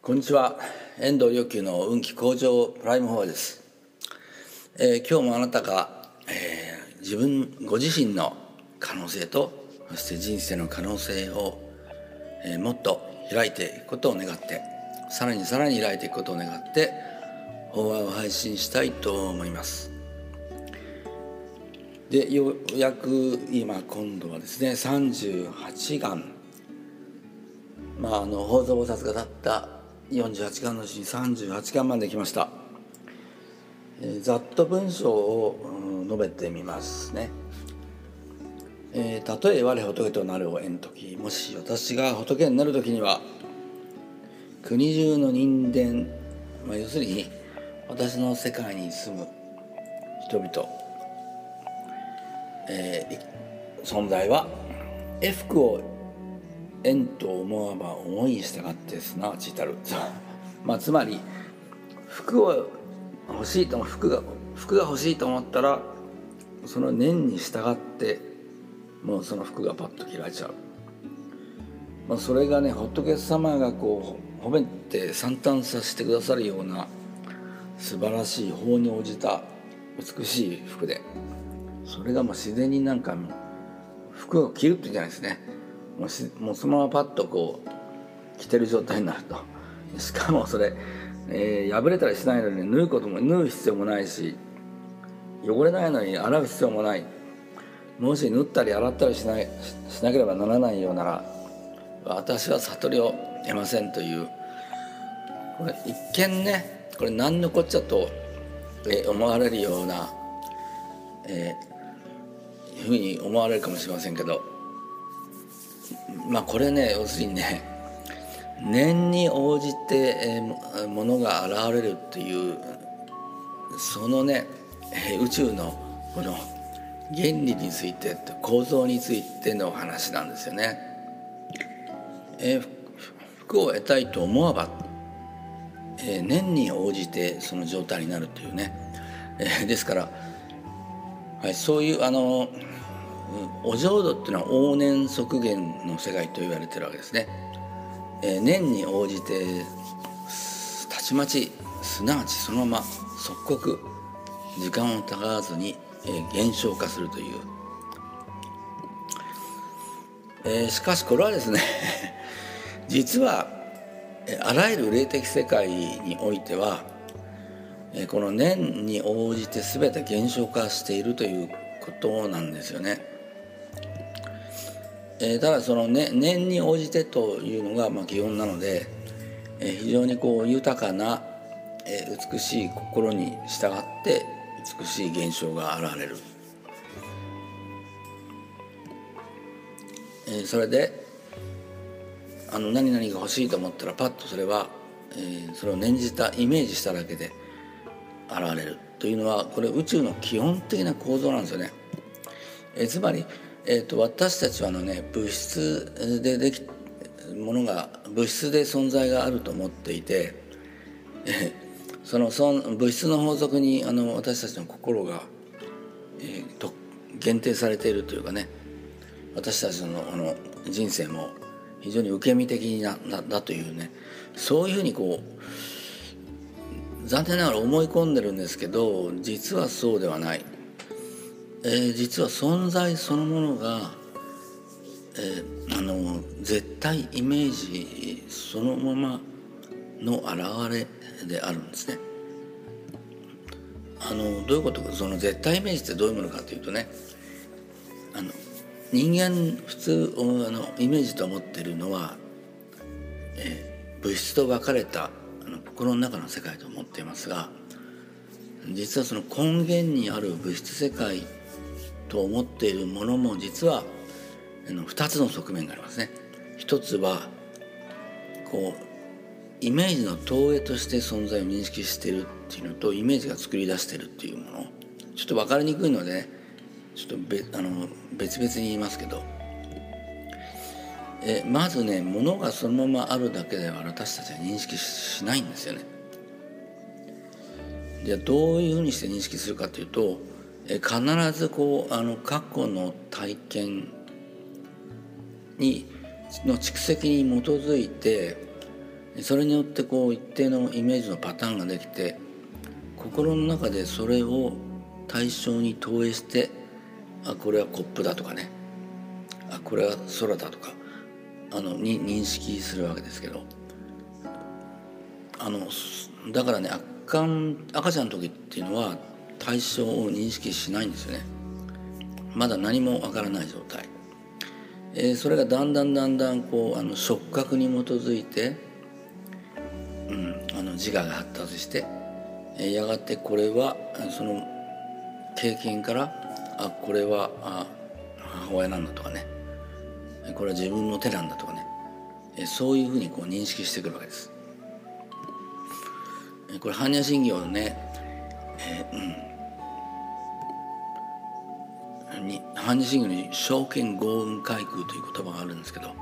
こんにちは。遠藤良久の運気向上プライムフォアです、えー、今日もあなたが、えー、自分ご自身の可能性とそして人生の可能性を、えー、もっと開いていくことを願ってさらにさらに開いていくことを願って法話を配信したいと思います。でようやく今今度はですね38願まああの法蔵菩薩が立った48巻のうちに38巻まで来ました、えー、ざっと文章を、うん、述べてみますね。えー、たとえ我仏となるを縁時もし私が仏になる時には国中の人間、まあ、要するに私の世界に住む人々、えー、存在は衣服を縁と思わば思いに従ってすなわち至るまあつまり服を欲しいと服が服が欲しいと思ったらその念に従ってもうその服がパッと着られちゃう、まあ、それがね仏様がこう褒めて惨憺させてくださるような素晴らしい法に応じた美しい服でそれがもう自然になんか服を着るっていうんじゃないですね。もうもうそのままパッとこう着てる状態になると。しかもそれ、えー、破れたりしないのに縫うことも縫う必要もないし汚れないのに洗う必要もない。もし縫ったり洗ったりしない。しなければならないようなら私は悟りを得ませんという。これ一見ねこれ何のこっちゃと、えー、思われるような、えー、ふうに思われるかもしれませんけど。まあこれね要するにね念に応じて、ものが現れるっていうそのね、宇宙のこの原理について構造についてのお話なんですよね。え、服を得たいと思わば、えー、念に応じてその状態になるというね、え、ですから、はい、そういうあのお浄土っていうのは往年即現の世界と言われてるわけですね。えー、年に応じてたちまちすなわちそのまま即刻時間をたがわずに、えー、減少化するという、えー、しかしこれはですね 実はあらゆる霊的世界においてはこの年に応じて全て減少化しているということなんですよね。えー、ただその、ね、念に応じてというのがまあ基本なので、えー、非常にこう豊かな、えー、美しい心に従って美しい現象が現れる、えー、それであの何々が欲しいと思ったらパッとそれは、えー、それを念じたイメージしただけで現れるというのはこれ宇宙の基本的な構造なんですよね。えー、つまりえーと、私たちはあのね物質でできものが物質で存在があると思っていて、えそのその物質の法則にあの私たちの心が、えー、と限定されているというかね私たちのあの人生も非常に受け身的ななだというねそういうふうにこう残念ながら思い込んでるんですけど実はそうではない。えー、実は存在そのものが、えー、あの絶対イメージそのままの現れであるんですね。あのどういうことかその絶対イメージってどういうものかというとねあの人間普通あのイメージと思っているのは、えー、物質と分かれたあの心の中の世界と思っていますが実はその根源にある物質世界と思っているものも実は2つの側面がありますね。一つはこうイメージの投影として存在を認識しているっていうのとイメージが作り出しているっていうものちょっと分かりにくいので、ね、ちょっとべあの別々に言いますけどえまずね物がそのままあるだけでは私たちは認識しないんですよね。じゃあどういうふうにして認識するかというと必ずこうあの過去の体験にの蓄積に基づいてそれによってこう一定のイメージのパターンができて心の中でそれを対象に投影してあこれはコップだとかね。あこれは空だとかあのに認識するわけですけど。あのだからね赤赤ちゃんの時っていうのは対象を認識しないんですよね。まだ何もわからない状態、えー、それがだんだんだんだんこうあの触覚に基づいて、うん、あの自我が発達して、えー、やがてこれはその経験からあこれはあ母親なんだとかね。これは自分の手なんだとかね。えそういうふうにこう認識してくるわけです。これ般若心経のね、えー、うん、に般若心経に「証券豪運開空」という言葉があるんですけど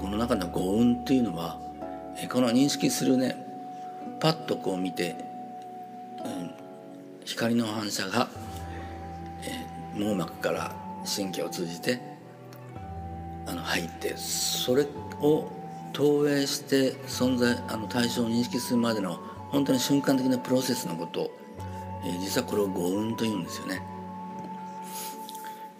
この中の豪運っていうのはこの認識するねパッとこう見て、うん、光の反射がえ網膜から神経を通じてあの入ってそれを投影して存在あの対象を認識するまでの本当に瞬間的なプロセスのこと、えー、実はこれを五運というんですよね。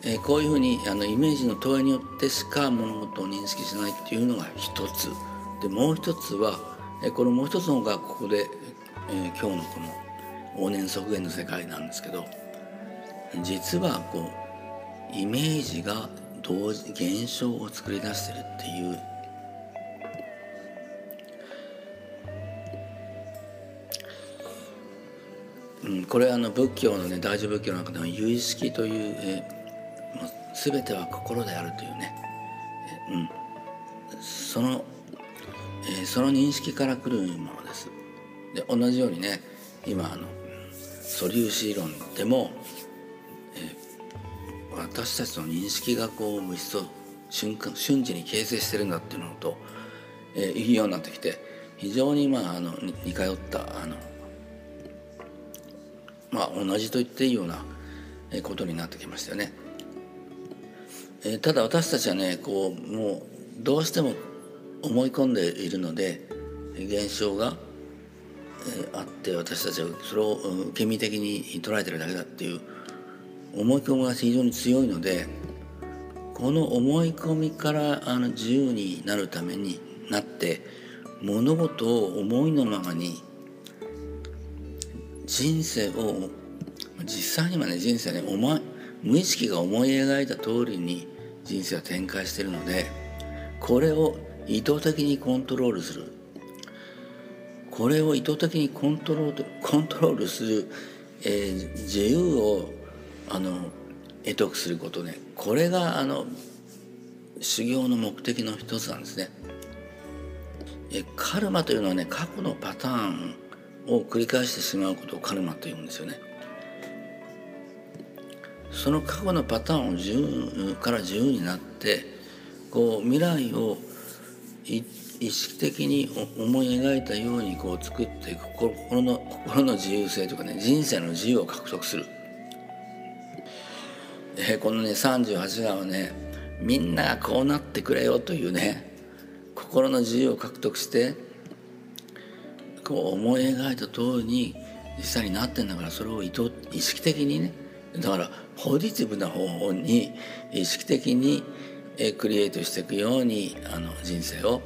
えー、こういうふうにあのイメージの投影によってしか物事を認識しないっていうのが一つ。でもう一つは、えー、このもう一つの方がここで、えー、今日のこの往年即現の世界なんですけど実はこうイメージが同時現象を作り出してるっていう。うん、これあの仏教のね大乗仏教の中での有意識という、えー、全ては心であるというね、うん、その、えー、その認識から来るものです。で同じようにね今あの素粒子論でも私たちの認識がこう物質を瞬間瞬時に形成してるんだっていうのと、えー、いうようになってきて非常にまああの似通ったあのまあ同じと言っていいようなことになってきましたよね。えー、ただ私たちはねこうもうどうしても思い込んでいるので現象が、えー、あって私たちはそれを受け身的に捉えてるだけだっていう思い込みが非常に強いのでこの思い込みからあの自由になるためになって物事を思いのままに人生を実際にはね人生ね思い無意識が思い描いた通りに人生は展開しているのでこれを意図的にコントロールするこれを意図的にコントロールコントロールする、えー、自由をあの得得することねこれがあの修行の目的の一つなんですね。えカルマというのはね過去のパターンを繰り返してしまうことをカルマというんですよね。その過去のパターンを自由から自由になってこう未来を意識的に思い描いたようにこう作っていく心の心の自由性とかね人生の自由を獲得する。えー、このね38話はねみんながこうなってくれよというね心の自由を獲得してこう思い描いた通りに実際になってんだからそれを意図意識的にねだからポジティブな方法に意識的にクリエイトしていくようにあの人生を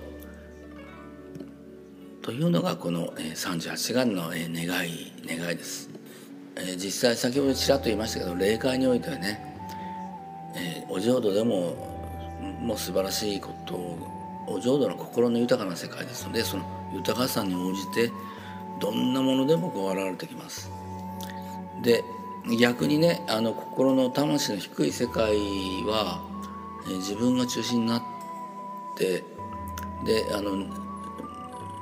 というのがこの38願の願い願いです。実際先ほどちらっと言いましたけど霊界においてはね、お浄土でももう素晴らしいことお浄土の心の豊かな世界ですのでその豊かさに応じてどんなものでもこう現れてきます。で逆にねあの心の魂の低い世界は、え、自分が中心になってであの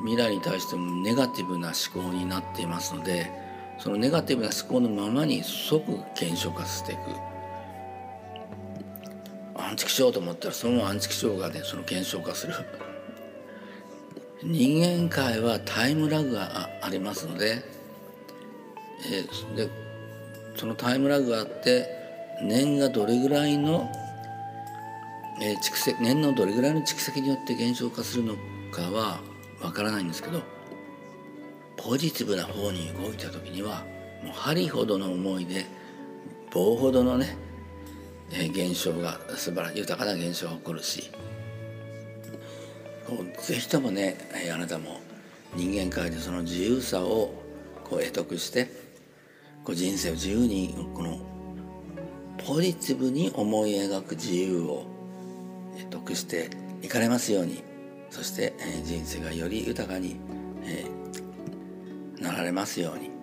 未来に対してもネガティブな思考になっていますのでそのネガティブな思考のままに即減少化していく。アンチ気象と思ったらそのアンチ気象がねその減少化する人間界はタイムラグがありますので,、えー、でそのタイムラグがあって年がどれぐらいの、えー、蓄積年のどれぐらいの蓄積によって減少化するのかはわからないんですけどポジティブな方に動いた時にはもう針ほどの思いで棒ほどのね、えー、現象が素晴らしい豊かな現象が起こるしぜひともね、えー、あなたも人間界でその自由さをこう得得してこう人生を自由にこのポジティブに思い描く自由を得していかれますようにそして、人生がより豊かに、え、なられますように。